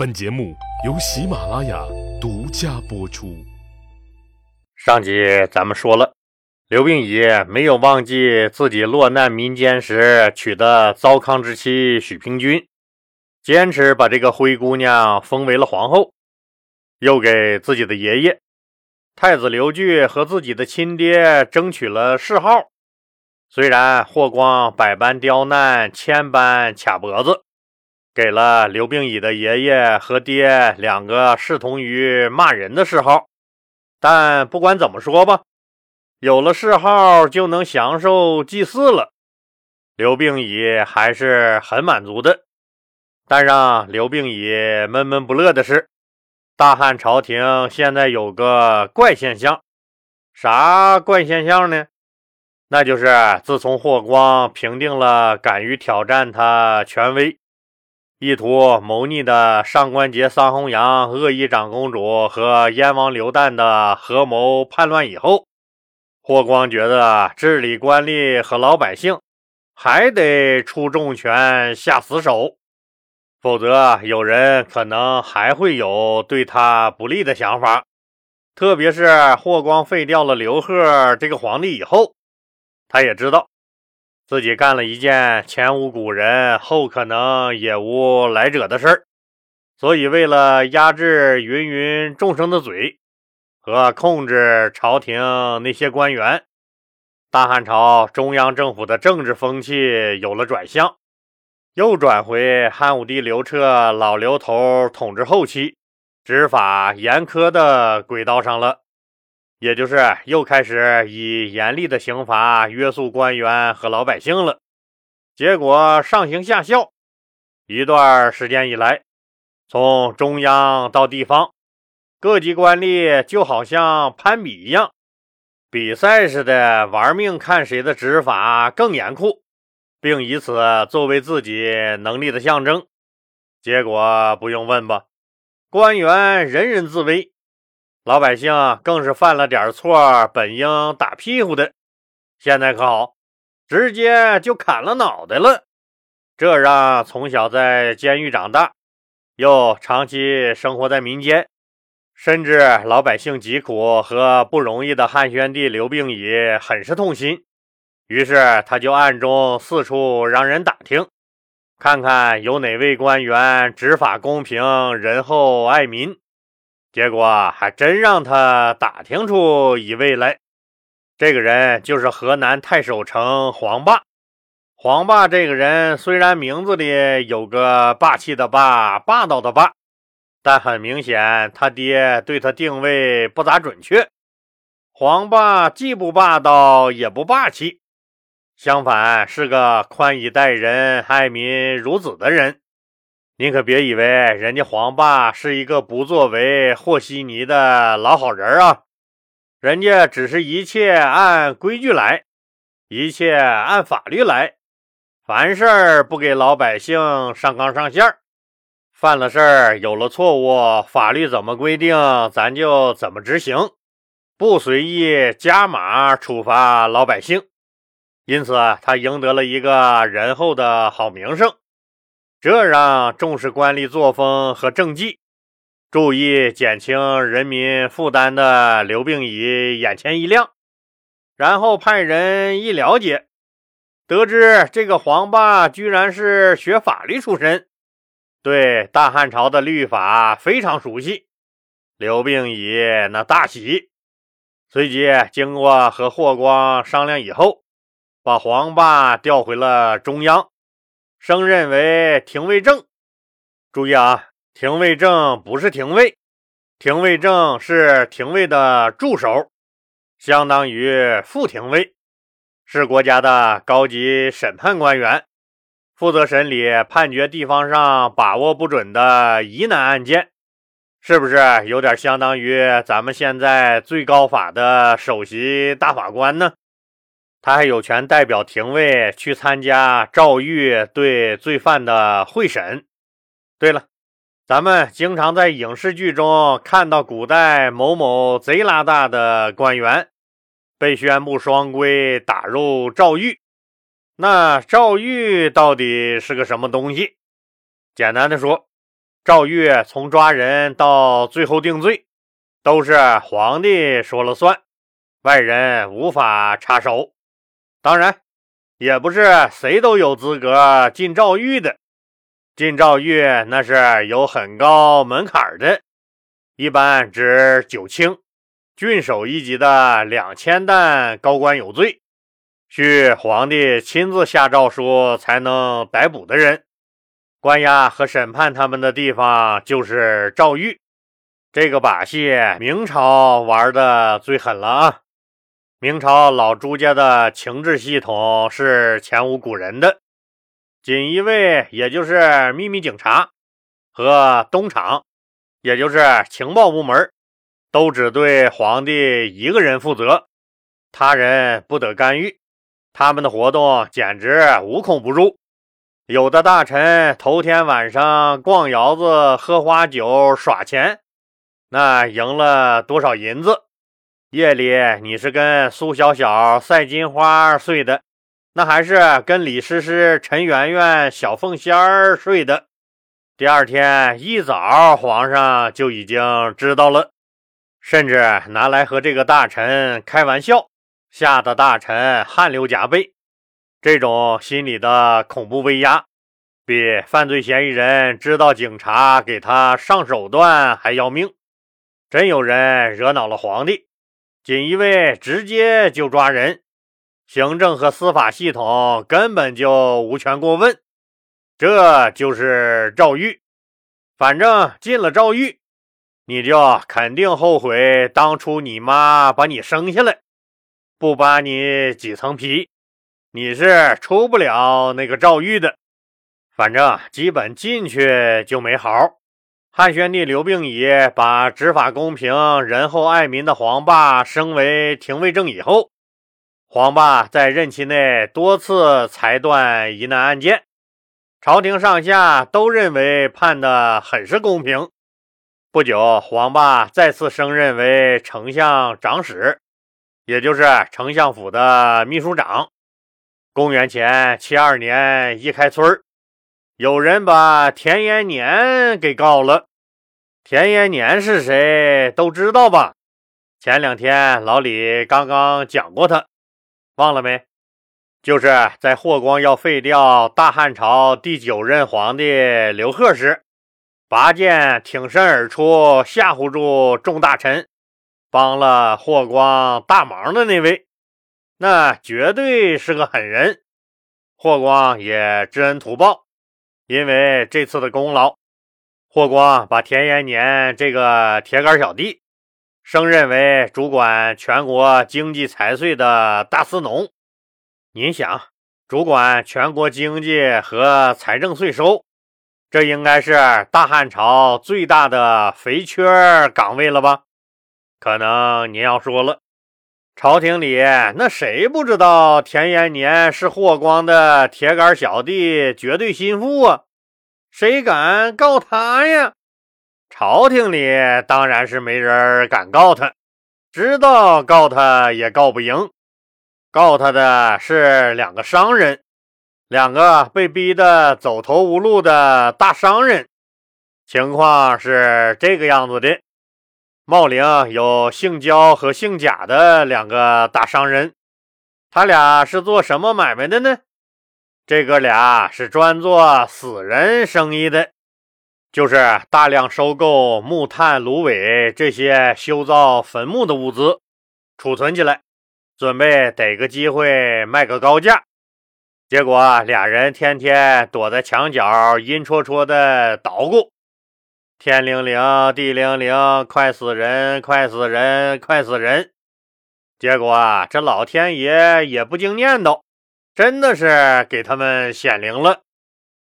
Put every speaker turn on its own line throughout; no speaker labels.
本节目由喜马拉雅独家播出。
上集咱们说了，刘病已没有忘记自己落难民间时娶的糟糠之妻许平君，坚持把这个灰姑娘封为了皇后，又给自己的爷爷太子刘据和自己的亲爹争取了谥号。虽然霍光百般刁难，千般卡脖子。给了刘病已的爷爷和爹两个视同于骂人的谥号，但不管怎么说吧，有了谥号就能享受祭祀了。刘病已还是很满足的。但让刘病已闷闷不乐的是，大汉朝廷现在有个怪现象，啥怪现象呢？那就是自从霍光平定了敢于挑战他权威。意图谋逆的上官桀、桑弘羊、恶意长公主和燕王刘旦的合谋叛乱以后，霍光觉得治理官吏和老百姓还得出重拳下死手，否则有人可能还会有对他不利的想法。特别是霍光废掉了刘贺这个皇帝以后，他也知道。自己干了一件前无古人后可能也无来者的事儿，所以为了压制芸芸众生的嘴和控制朝廷那些官员，大汉朝中央政府的政治风气有了转向，又转回汉武帝刘彻老刘头统治后期执法严苛的轨道上了。也就是又开始以严厉的刑罚约束官员和老百姓了，结果上行下效。一段时间以来，从中央到地方，各级官吏就好像攀比一样，比赛似的玩命，看谁的执法更严酷，并以此作为自己能力的象征。结果不用问吧，官员人人自危。老百姓更是犯了点错，本应打屁股的，现在可好，直接就砍了脑袋了。这让从小在监狱长大，又长期生活在民间，深知老百姓疾苦和不容易的汉宣帝刘病已很是痛心。于是他就暗中四处让人打听，看看有哪位官员执法公平、仁厚爱民。结果还真让他打听出一位来，这个人就是河南太守城黄霸。黄霸这个人虽然名字里有个霸气的霸、霸道的霸，但很明显他爹对他定位不咋准确。黄霸既不霸道也不霸气，相反是个宽以待人、爱民如子的人。你可别以为人家黄霸是一个不作为、和稀泥的老好人啊！人家只是一切按规矩来，一切按法律来，凡事不给老百姓上纲上线犯了事儿有了错误，法律怎么规定，咱就怎么执行，不随意加码处罚老百姓。因此，他赢得了一个仁厚的好名声。这让重视官吏作风和政绩、注意减轻人民负担的刘病已眼前一亮，然后派人一了解，得知这个黄霸居然是学法律出身，对大汉朝的律法非常熟悉。刘病已那大喜，随即经过和霍光商量以后，把黄霸调回了中央。升任为廷尉正，注意啊，廷尉正不是廷尉，廷尉正是廷尉的助手，相当于副廷尉，是国家的高级审判官员，负责审理判决地方上把握不准的疑难案件，是不是有点相当于咱们现在最高法的首席大法官呢？他还有权代表廷尉去参加赵狱对罪犯的会审。对了，咱们经常在影视剧中看到古代某某贼拉大的官员被宣布双规，打入赵狱。那赵狱到底是个什么东西？简单的说，赵玉从抓人到最后定罪，都是皇帝说了算，外人无法插手。当然，也不是谁都有资格进诏狱的。进诏狱那是有很高门槛的，一般指九卿、郡守一级的两千担高官有罪，需皇帝亲自下诏书才能逮捕的人。关押和审判他们的地方就是诏狱。这个把戏明朝玩的最狠了啊！明朝老朱家的情治系统是前无古人的。锦衣卫，也就是秘密警察，和东厂，也就是情报部门，都只对皇帝一个人负责，他人不得干预。他们的活动简直无孔不入。有的大臣头天晚上逛窑子、喝花酒、耍钱，那赢了多少银子？夜里你是跟苏小小赛金花睡的。那还是跟李师师、陈圆圆、小凤仙儿睡的。第二天一早，皇上就已经知道了，甚至拿来和这个大臣开玩笑，吓得大臣汗流浃背。这种心理的恐怖威压，比犯罪嫌疑人知道警察给他上手段还要命。真有人惹恼了皇帝，锦衣卫直接就抓人。行政和司法系统根本就无权过问，这就是诏狱。反正进了诏狱，你就肯定后悔当初你妈把你生下来，不扒你几层皮，你是出不了那个诏狱的。反正基本进去就没好。汉宣帝刘病已把执法公平、仁厚爱民的黄霸升为廷尉正以后。黄霸在任期内多次裁断疑难案件，朝廷上下都认为判的很是公平。不久，黄霸再次升任为丞相长史，也就是丞相府的秘书长。公元前七二年一开春有人把田延年给告了。田延年是谁？都知道吧？前两天老李刚刚讲过他。忘了没？就是在霍光要废掉大汉朝第九任皇帝刘贺时，拔剑挺身而出，吓唬住众大臣，帮了霍光大忙的那位，那绝对是个狠人。霍光也知恩图报，因为这次的功劳，霍光把田延年这个铁杆小弟。升任为主管全国经济财税的大司农。您想，主管全国经济和财政税收，这应该是大汉朝最大的肥缺岗位了吧？可能您要说了，朝廷里那谁不知道田延年是霍光的铁杆小弟、绝对心腹啊？谁敢告他呀？朝廷里当然是没人敢告他，知道告他也告不赢。告他的是两个商人，两个被逼得走投无路的大商人。情况是这个样子的：茂陵有姓焦和姓贾的两个大商人，他俩是做什么买卖的呢？这哥俩是专做死人生意的。就是大量收购木炭、芦苇这些修造坟墓的物资，储存起来，准备逮个机会卖个高价。结果俩人天天躲在墙角，阴戳戳的捣鼓。天灵灵，地灵灵，快死人，快死人，快死人！结果啊这老天爷也不经念叨，真的是给他们显灵了。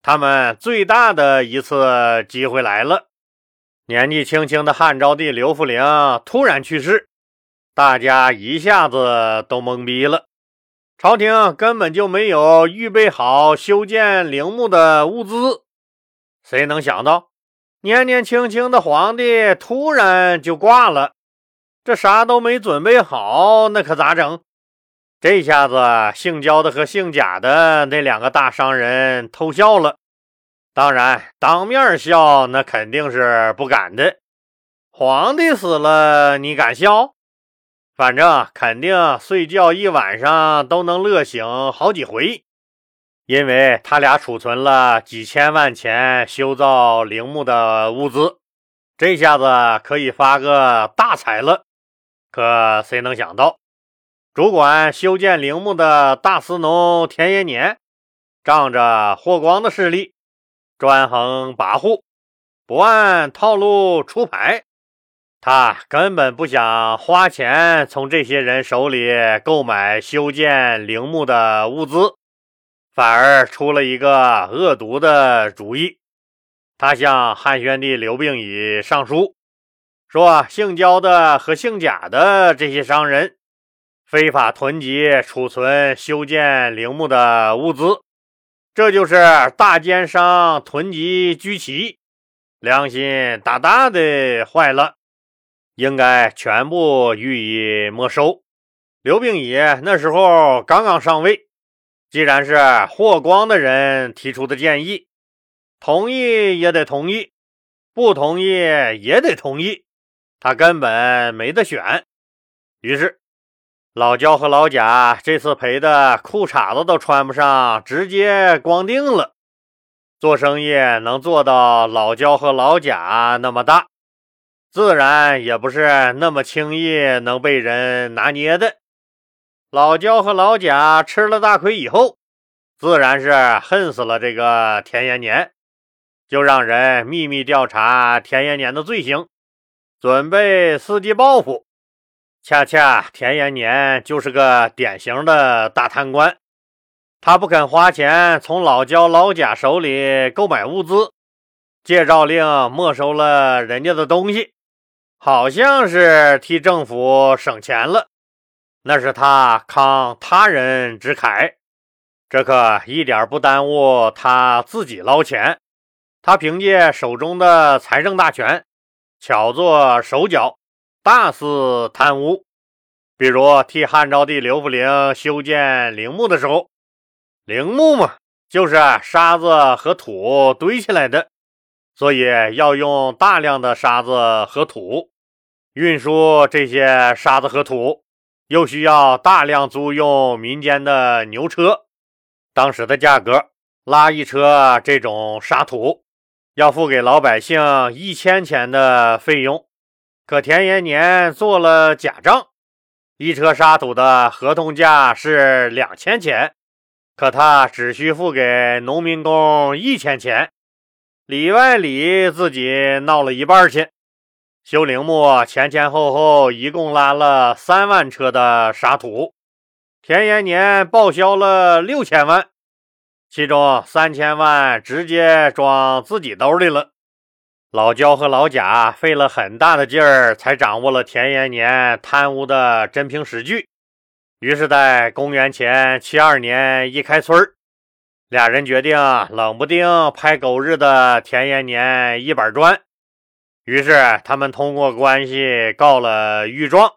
他们最大的一次机会来了。年纪轻轻的汉昭帝刘弗陵突然去世，大家一下子都懵逼了。朝廷根本就没有预备好修建陵墓的物资。谁能想到，年年轻轻的皇帝突然就挂了？这啥都没准备好，那可咋整？这下子，姓焦的和姓贾的那两个大商人偷笑了。当然，当面笑那肯定是不敢的。皇帝死了，你敢笑？反正肯定睡觉一晚上都能乐醒好几回，因为他俩储存了几千万钱修造陵墓的物资，这下子可以发个大财了。可谁能想到，主管修建陵墓的大司农田延年，仗着霍光的势力，专横跋扈，不按套路出牌。他根本不想花钱从这些人手里购买修建陵墓的物资，反而出了一个恶毒的主意。他向汉宣帝刘病已上书，说姓焦的和姓贾的这些商人非法囤积储存修建陵墓的物资，这就是大奸商囤积居奇，良心大大的坏了。应该全部予以没收。刘病已那时候刚刚上位，既然是霍光的人提出的建议，同意也得同意，不同意也得同意，他根本没得选。于是，老焦和老贾这次赔的裤衩子都穿不上，直接光腚了。做生意能做到老焦和老贾那么大。自然也不是那么轻易能被人拿捏的。老焦和老贾吃了大亏以后，自然是恨死了这个田延年，就让人秘密调查田延年的罪行，准备伺机报复。恰恰田延年就是个典型的大贪官，他不肯花钱从老焦、老贾手里购买物资，借诏令没收了人家的东西。好像是替政府省钱了，那是他慷他人之慨，这可一点不耽误他自己捞钱。他凭借手中的财政大权，巧做手脚，大肆贪污。比如替汉昭帝刘弗陵修建陵墓的时候，陵墓嘛，就是沙子和土堆起来的，所以要用大量的沙子和土。运输这些沙子和土，又需要大量租用民间的牛车。当时的价格，拉一车这种沙土，要付给老百姓一千钱的费用。可田延年做了假账，一车沙土的合同价是两千钱，可他只需付给农民工一千钱，里外里自己闹了一半去。修陵墓前前后后一共拉了三万车的沙土，田延年报销了六千万，其中三千万直接装自己兜里了。老焦和老贾费了很大的劲儿，才掌握了田延年贪污的真凭实据。于是，在公元前七二年一开春俩人决定冷不丁拍狗日的田延年一板砖。于是，他们通过关系告了御状，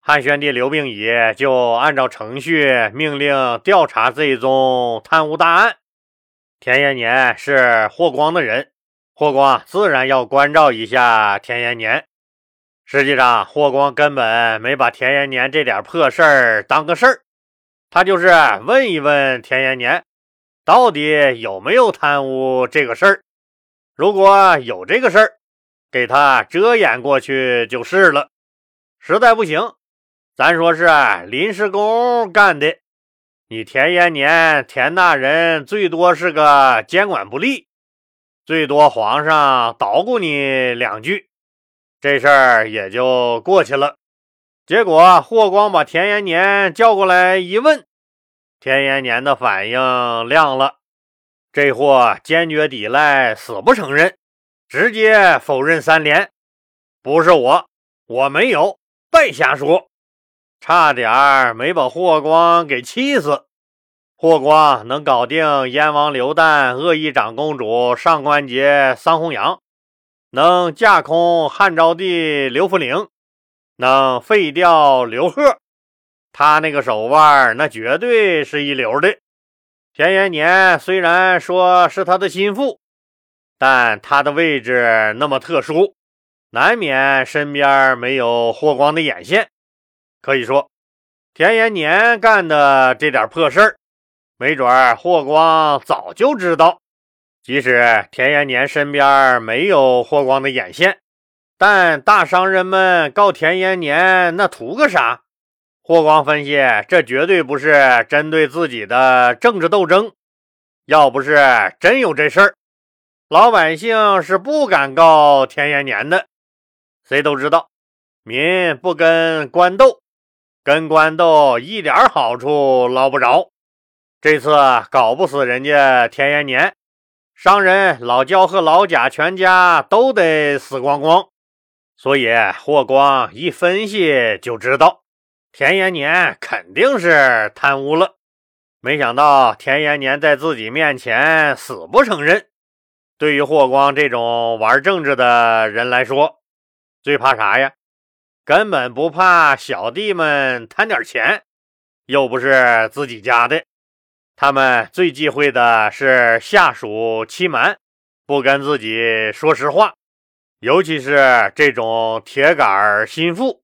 汉宣帝刘病已就按照程序命令调查这一宗贪污大案。田延年是霍光的人，霍光自然要关照一下田延年。实际上，霍光根本没把田延年这点破事儿当个事儿，他就是问一问田延年，到底有没有贪污这个事儿。如果有这个事儿，给他遮掩过去就是了。实在不行，咱说是临时工干的。你田延年田大人最多是个监管不力，最多皇上捣鼓你两句，这事儿也就过去了。结果霍光把田延年叫过来一问，田延年的反应亮了，这货坚决抵赖，死不承认。直接否认三连，不是我，我没有，别瞎说，差点没把霍光给气死。霍光能搞定燕王刘旦、恶意长公主上官桀、桑弘羊，能架空汉昭帝刘弗陵，能废掉刘贺，他那个手腕那绝对是一流的。田延年虽然说是他的心腹。但他的位置那么特殊，难免身边没有霍光的眼线。可以说，田延年干的这点破事儿，没准霍光早就知道。即使田延年身边没有霍光的眼线，但大商人们告田延年，那图个啥？霍光分析，这绝对不是针对自己的政治斗争。要不是真有这事儿，老百姓是不敢告田延年的。谁都知道，民不跟官斗，跟官斗一点好处捞不着。这次搞不死人家田延年。商人老焦和老贾全家都得死光光，所以霍光一分析就知道田延年肯定是贪污了。没想到田延年在自己面前死不承认。对于霍光这种玩政治的人来说，最怕啥呀？根本不怕小弟们贪点钱，又不是自己家的。他们最忌讳的是下属欺瞒，不跟自己说实话，尤其是这种铁杆心腹。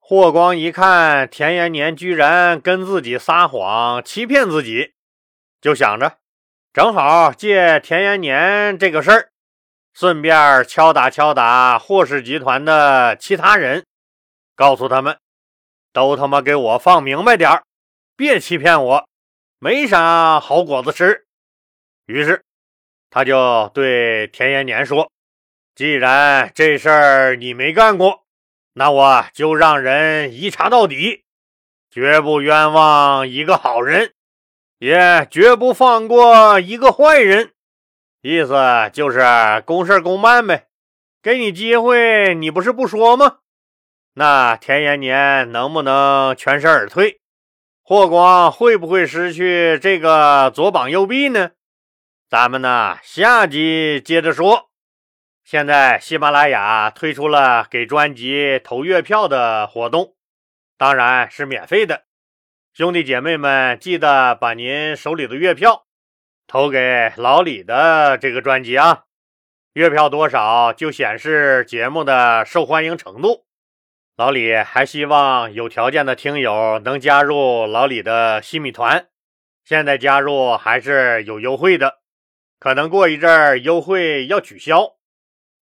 霍光一看田延年居然跟自己撒谎欺骗自己，就想着正好借田延年这个事儿，顺便敲打敲打霍氏集团的其他人，告诉他们都他妈给我放明白点儿别欺骗我。没啥好果子吃，于是他就对田延年说：“既然这事儿你没干过，那我就让人一查到底，绝不冤枉一个好人，也绝不放过一个坏人。意思就是公事公办呗，给你机会，你不是不说吗？那田延年能不能全身而退？”霍光会不会失去这个左膀右臂呢？咱们呢，下集接着说。现在喜马拉雅推出了给专辑投月票的活动，当然是免费的。兄弟姐妹们，记得把您手里的月票投给老李的这个专辑啊！月票多少就显示节目的受欢迎程度。老李还希望有条件的听友能加入老李的新米团，现在加入还是有优惠的，可能过一阵儿优惠要取消，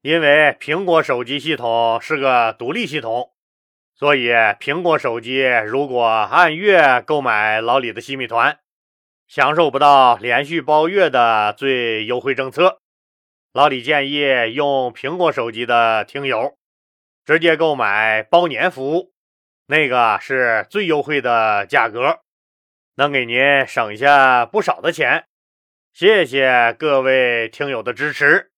因为苹果手机系统是个独立系统，所以苹果手机如果按月购买老李的新米团，享受不到连续包月的最优惠政策。老李建议用苹果手机的听友。直接购买包年服务，那个是最优惠的价格，能给您省下不少的钱。谢谢各位听友的支持。